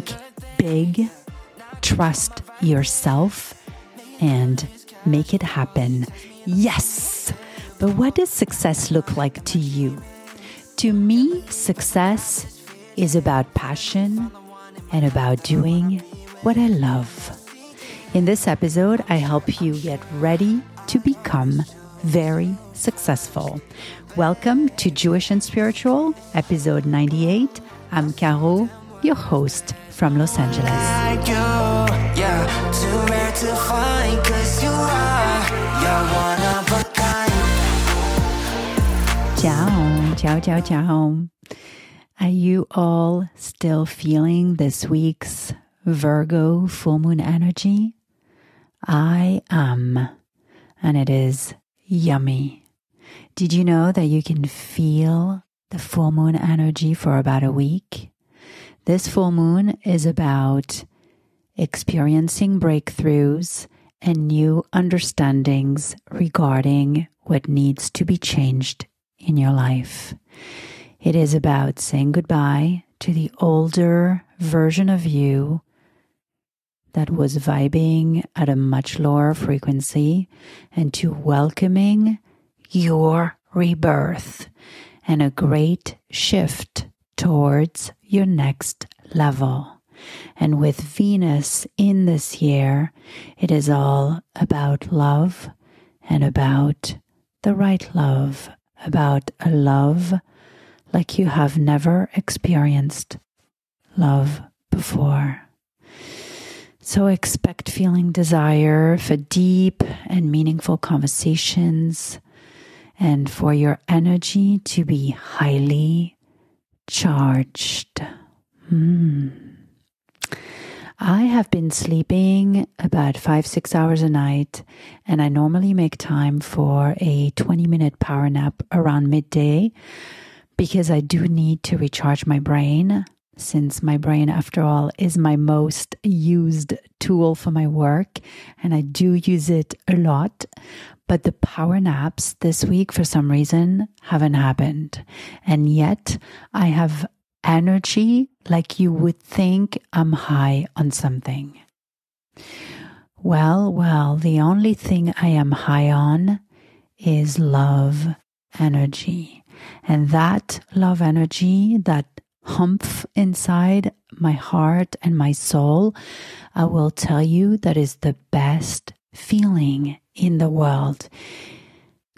Think big, trust yourself, and make it happen. Yes! But what does success look like to you? To me, success is about passion and about doing what I love. In this episode, I help you get ready to become very successful. Welcome to Jewish and Spiritual, episode 98. I'm Caro, your host from Los Angeles. Ciao, ciao, ciao, ciao. Are you all still feeling this week's Virgo full moon energy? I am, and it is yummy. Did you know that you can feel the full moon energy for about a week? This full moon is about experiencing breakthroughs and new understandings regarding what needs to be changed in your life. It is about saying goodbye to the older version of you that was vibing at a much lower frequency and to welcoming your rebirth and a great shift towards your next level. And with Venus in this year, it is all about love and about the right love, about a love like you have never experienced love before. So expect feeling desire for deep and meaningful conversations and for your energy to be highly charged. Mm. I have been sleeping about five, six hours a night, and I normally make time for a 20 minute power nap around midday because I do need to recharge my brain since my brain, after all, is my most used tool for my work, and I do use it a lot. But the power naps this week, for some reason, haven't happened. And yet, I have energy like you would think I'm high on something. Well, well, the only thing I am high on is love energy. And that love energy, that humph inside my heart and my soul, I will tell you that is the best feeling in the world.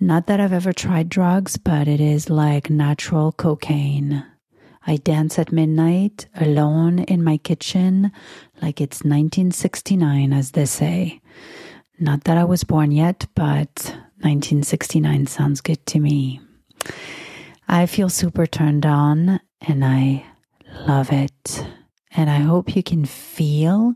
Not that I've ever tried drugs, but it is like natural cocaine. I dance at midnight alone in my kitchen like it's 1969, as they say. Not that I was born yet, but 1969 sounds good to me. I feel super turned on and I love it. And I hope you can feel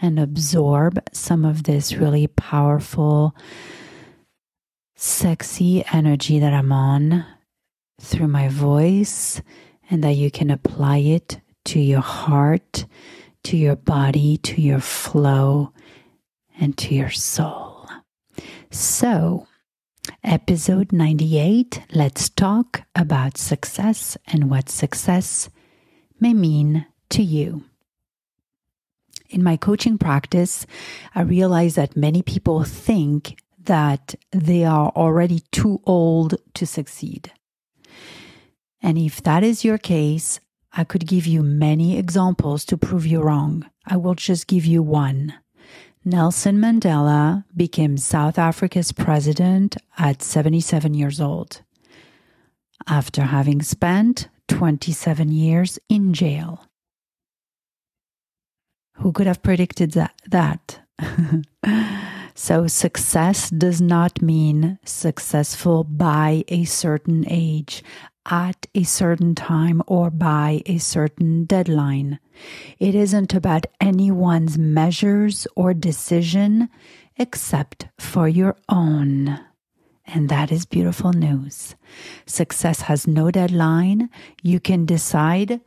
and absorb some of this really powerful, sexy energy that I'm on through my voice, and that you can apply it to your heart, to your body, to your flow, and to your soul. So, Episode 98 Let's talk about success and what success may mean to you. In my coaching practice, I realize that many people think that they are already too old to succeed. And if that is your case, I could give you many examples to prove you wrong. I will just give you one. Nelson Mandela became South Africa's president at 77 years old after having spent 27 years in jail. Who could have predicted that? that? so, success does not mean successful by a certain age at a certain time or by a certain deadline. It isn't about anyone's measures or decision except for your own. And that is beautiful news. Success has no deadline. You can decide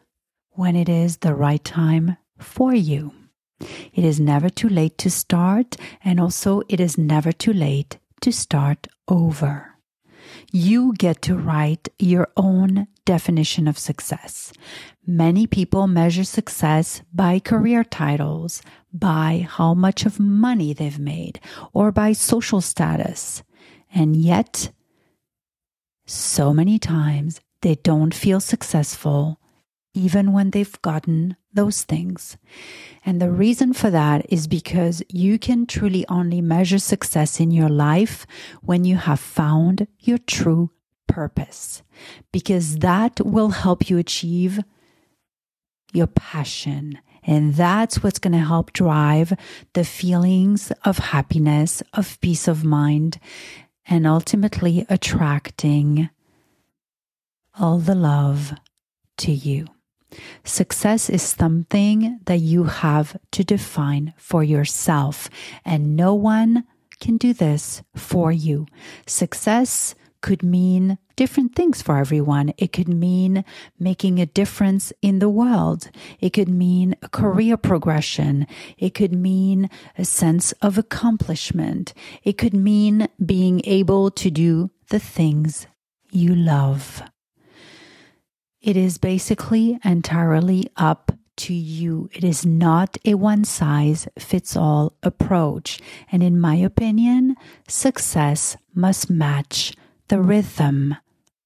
when it is the right time for you. It is never too late to start, and also it is never too late to start over. you get to write your own definition of success. Many people measure success by career titles, by how much of money they've made, or by social status. And yet, so many times they don't feel successful even when they've gotten those things. And the reason for that is because you can truly only measure success in your life when you have found your true purpose, because that will help you achieve your passion. And that's what's going to help drive the feelings of happiness, of peace of mind, and ultimately attracting all the love to you. Success is something that you have to define for yourself, and no one can do this for you. Success could mean different things for everyone. It could mean making a difference in the world. It could mean a career progression. It could mean a sense of accomplishment. It could mean being able to do the things you love. It is basically entirely up to you. It is not a one size fits all approach. And in my opinion, success must match the rhythm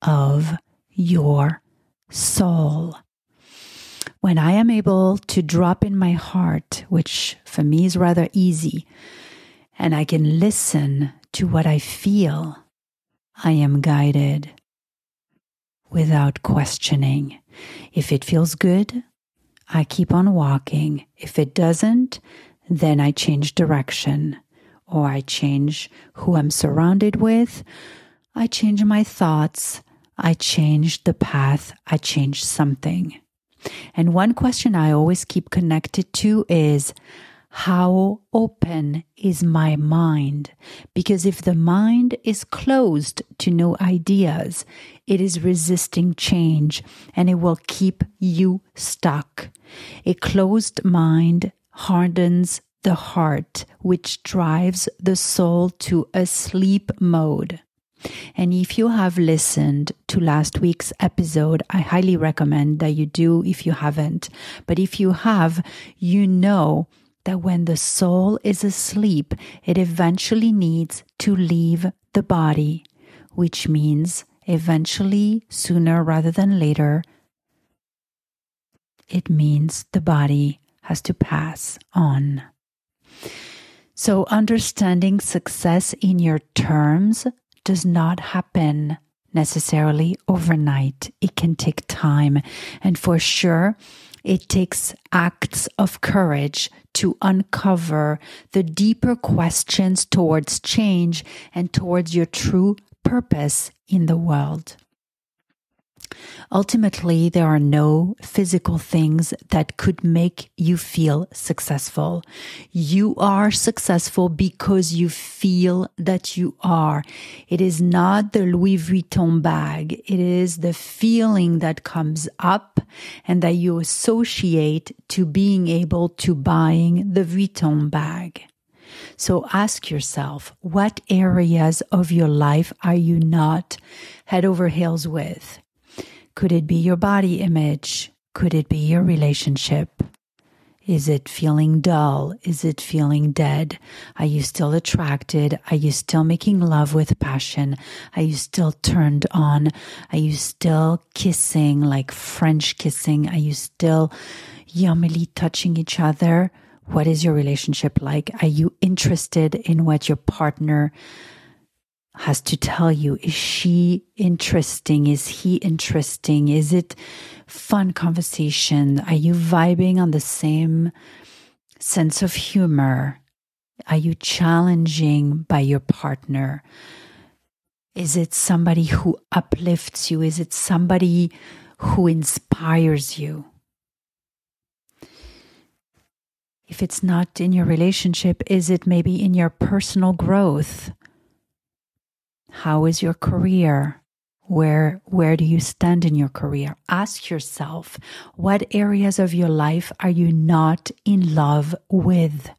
of your soul. When I am able to drop in my heart, which for me is rather easy, and I can listen to what I feel, I am guided without questioning. If it feels good, I keep on walking. If it doesn't, then I change direction or I change who I'm surrounded with. I change my thoughts. I change the path. I change something. And one question I always keep connected to is how open is my mind? Because if the mind is closed to new ideas, it is resisting change and it will keep you stuck. A closed mind hardens the heart, which drives the soul to a sleep mode. And if you have listened to last week's episode, I highly recommend that you do if you haven't. But if you have, you know that when the soul is asleep, it eventually needs to leave the body, which means eventually, sooner rather than later, it means the body has to pass on. So, understanding success in your terms does not happen necessarily overnight. It can take time. And for sure, it takes acts of courage to uncover the deeper questions towards change and towards your true purpose in the world. Ultimately, there are no physical things that could make you feel successful. You are successful because you feel that you are. It is not the Louis Vuitton bag. It is the feeling that comes up and that you associate to being able to buying the Vuitton bag. So ask yourself, what areas of your life are you not head over heels with? Could it be your body image? Could it be your relationship? Is it feeling dull? Is it feeling dead? Are you still attracted? Are you still making love with passion? Are you still turned on? Are you still kissing like French kissing? Are you still yummily touching each other? What is your relationship like? Are you interested in what your partner has to tell you? Is she interesting? Is he interesting? Is it fun conversation? Are you vibing on the same sense of humor? Are you challenging by your partner? Is it somebody who uplifts you? Is it somebody who inspires you if it's not in your relationship is it maybe in your personal growth how is your career? Where, where do you stand in your career? Ask yourself, what areas of your life are you not in love with?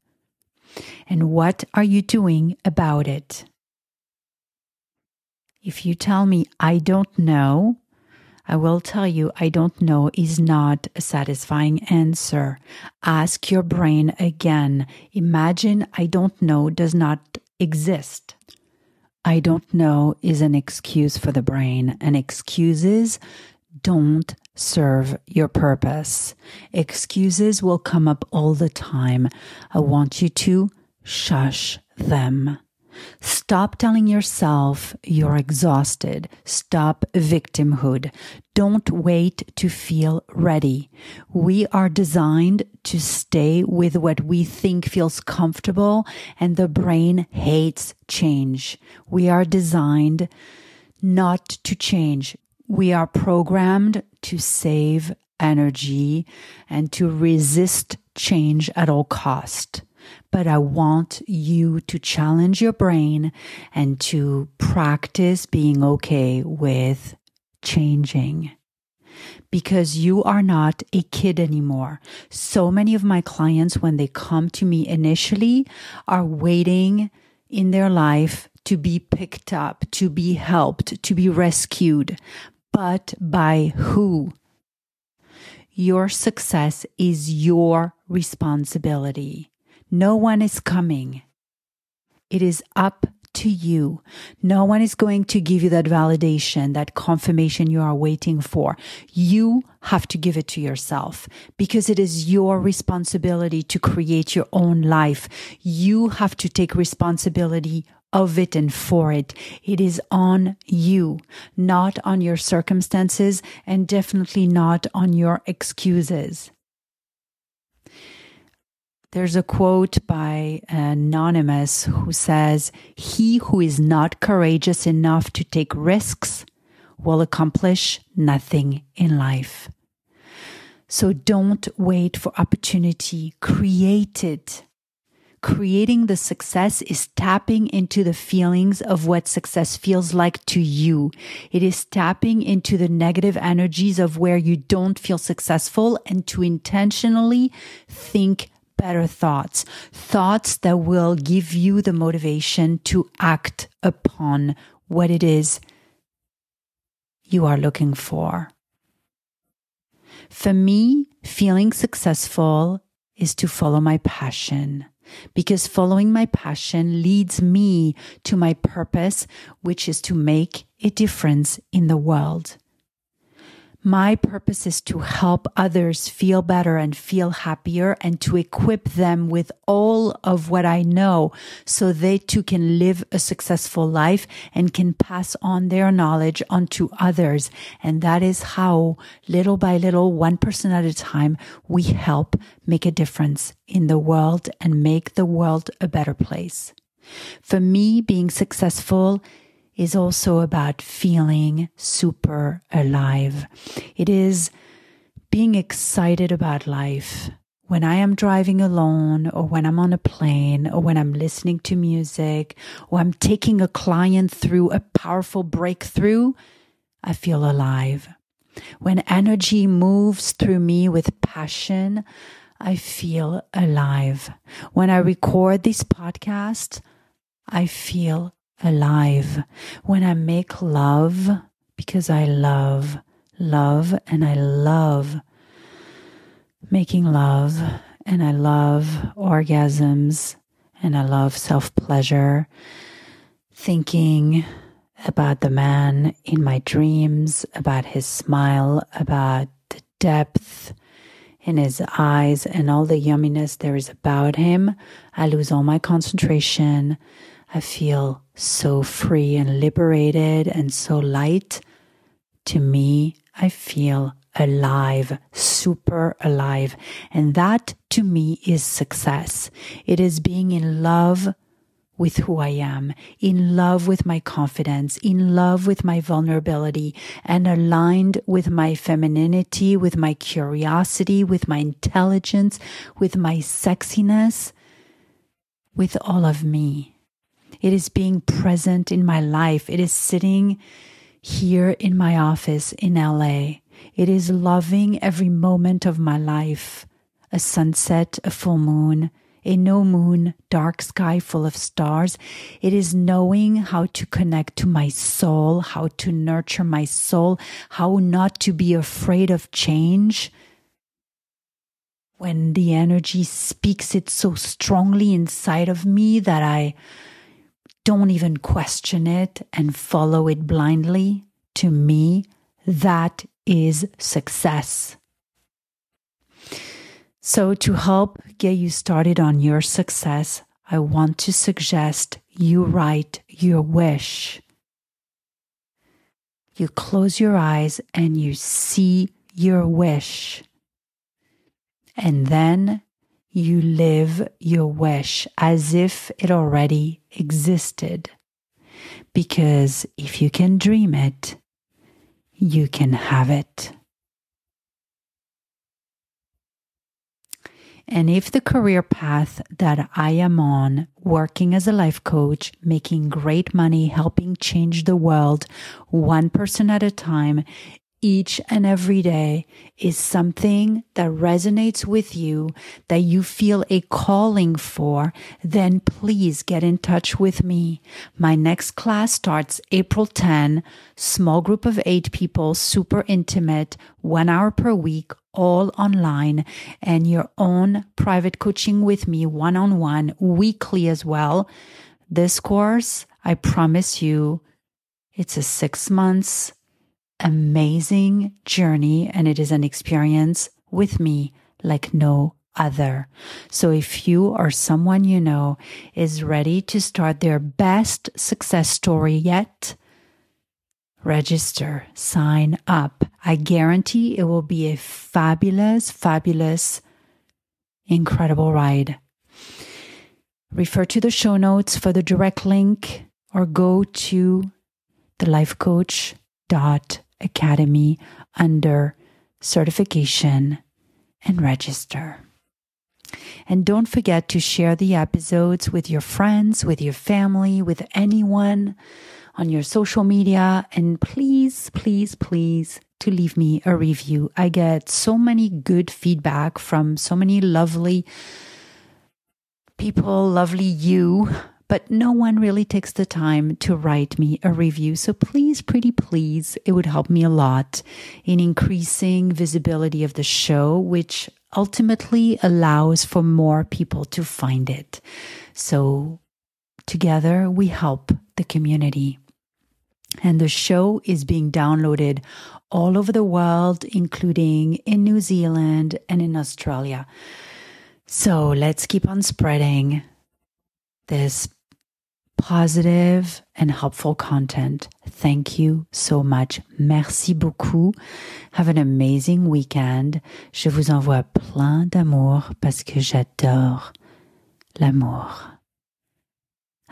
And what are you doing about it? If you tell me, I don't know, I will tell you, I don't know is not a satisfying answer. Ask your brain again. Imagine I don't know does not exist. I don't know is an excuse for the brain, and excuses don't serve your purpose. Excuses will come up all the time. I want you to shush them. Stop telling yourself you're exhausted. Stop victimhood. Don't wait to feel ready. We are designed to stay with what we think feels comfortable, and the brain hates change. We are designed not to change. We are programmed to save energy and to resist change at all cost but I want you to challenge your brain and to practice being okay with changing because you are not a kid anymore. So many of my clients, when they come to me initially, are waiting in their life to be picked up, to be helped, to be rescued. But by who? Your success is your responsibility. No one is coming. It is up to you. No one is going to give you that validation, that confirmation you are waiting for. You have to give it to yourself because it is your responsibility to create your own life. You have to take responsibility of it and for it. It is on you, not on your circumstances and definitely not on your excuses. There's a quote by Anonymous who says, He who is not courageous enough to take risks will accomplish nothing in life. So don't wait for opportunity, create it. Creating the success is tapping into the feelings of what success feels like to you. It is tapping into the negative energies of where you don't feel successful and to intentionally think better thoughts, thoughts that will give you the motivation to act upon what it is you are looking for. For me, feeling successful is to follow my passion because following my passion leads me to my purpose, which is to make a difference in the world. My purpose is to help others feel better and feel happier and to equip them with all of what I know so they too can live a successful life and can pass on their knowledge onto others. And that is how little by little, one person at a time, we help make a difference in the world and make the world a better place. For me, being successful is also about feeling super alive. It is being excited about life. When I am driving alone, or when I'm on a plane, or when I'm listening to music, or I'm taking a client through a powerful breakthrough, I feel alive. When energy moves through me with passion, I feel alive. When I record this podcast, I feel alive. When I make love, because I love love and I love making love and I love orgasms and I love self pleasure, thinking about the man in my dreams, about his smile, about the depth in his eyes and all the yumminess there is about him. I lose all my concentration. I feel so free and liberated and so light. To me, I feel alive, super alive. And that to me is success. It is being in love with who I am, in love with my confidence, in love with my vulnerability, and aligned with my femininity, with my curiosity, with my intelligence, with my sexiness, with all of me. It is being present in my life. It is sitting here in my office in LA. It is loving every moment of my life a sunset, a full moon, a no moon, dark sky full of stars. It is knowing how to connect to my soul, how to nurture my soul, how not to be afraid of change. When the energy speaks it so strongly inside of me that I don't even question it and follow it blindly, to me, that is success. So, to help get you started on your success, I want to suggest you write your wish. You close your eyes and you see your wish. And then you live your wish as if it already existed. Because if you can dream it, you can have it. And if the career path that I am on, working as a life coach, making great money, helping change the world one person at a time, each and every day is something that resonates with you, that you feel a calling for, then please get in touch with me. My next class starts April 10, small group of eight people, super intimate, one hour per week, all online, and your own private coaching with me, one on one, weekly as well. This course, I promise you, it's a six months amazing journey and it is an experience with me like no other. So if you or someone you know is ready to start their best success story yet, register, sign up. I guarantee it will be a fabulous, fabulous, incredible ride. Refer to the show notes for the direct link or go to the life coach dot Academy under certification and register. And don't forget to share the episodes with your friends, with your family, with anyone on your social media. And please, please, please to leave me a review. I get so many good feedback from so many lovely people, lovely you but no one really takes the time to write me a review. So please, pretty please, it would help me a lot in increasing visibility of the show, which ultimately allows for more people to find it. So together we help the community. And the show is being downloaded all over the world, including in New Zealand and in Australia. So let's keep on spreading this positive and helpful content. Thank you so much. Merci beaucoup. Have an amazing weekend. Je vous envoie plein d'amour parce que j'adore l'amour.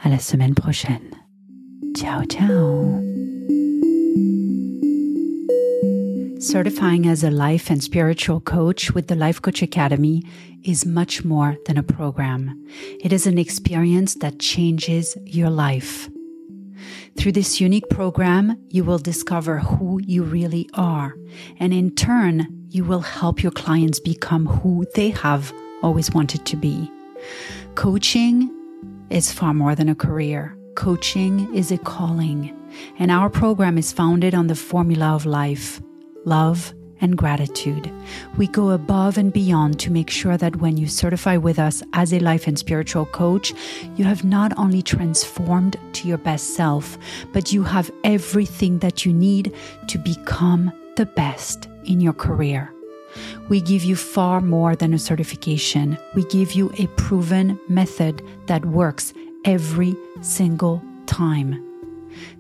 À la semaine prochaine. Ciao, ciao. Certifying as a life and spiritual coach with the Life Coach Academy is much more than a program. It is an experience that changes your life. Through this unique program, you will discover who you really are. And in turn, you will help your clients become who they have always wanted to be. Coaching is far more than a career. Coaching is a calling. And our program is founded on the formula of life love, and gratitude. We go above and beyond to make sure that when you certify with us as a life and spiritual coach, you have not only transformed to your best self, but you have everything that you need to become the best in your career. We give you far more than a certification. We give you a proven method that works every single time.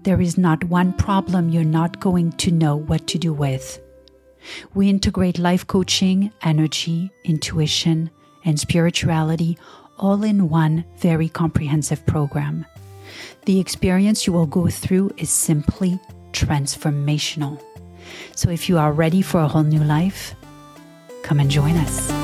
There is not one problem you're not going to know what to do with. We integrate life coaching, energy, intuition, and spirituality all in one very comprehensive program. The experience you will go through is simply transformational. So if you are ready for a whole new life, come and join us.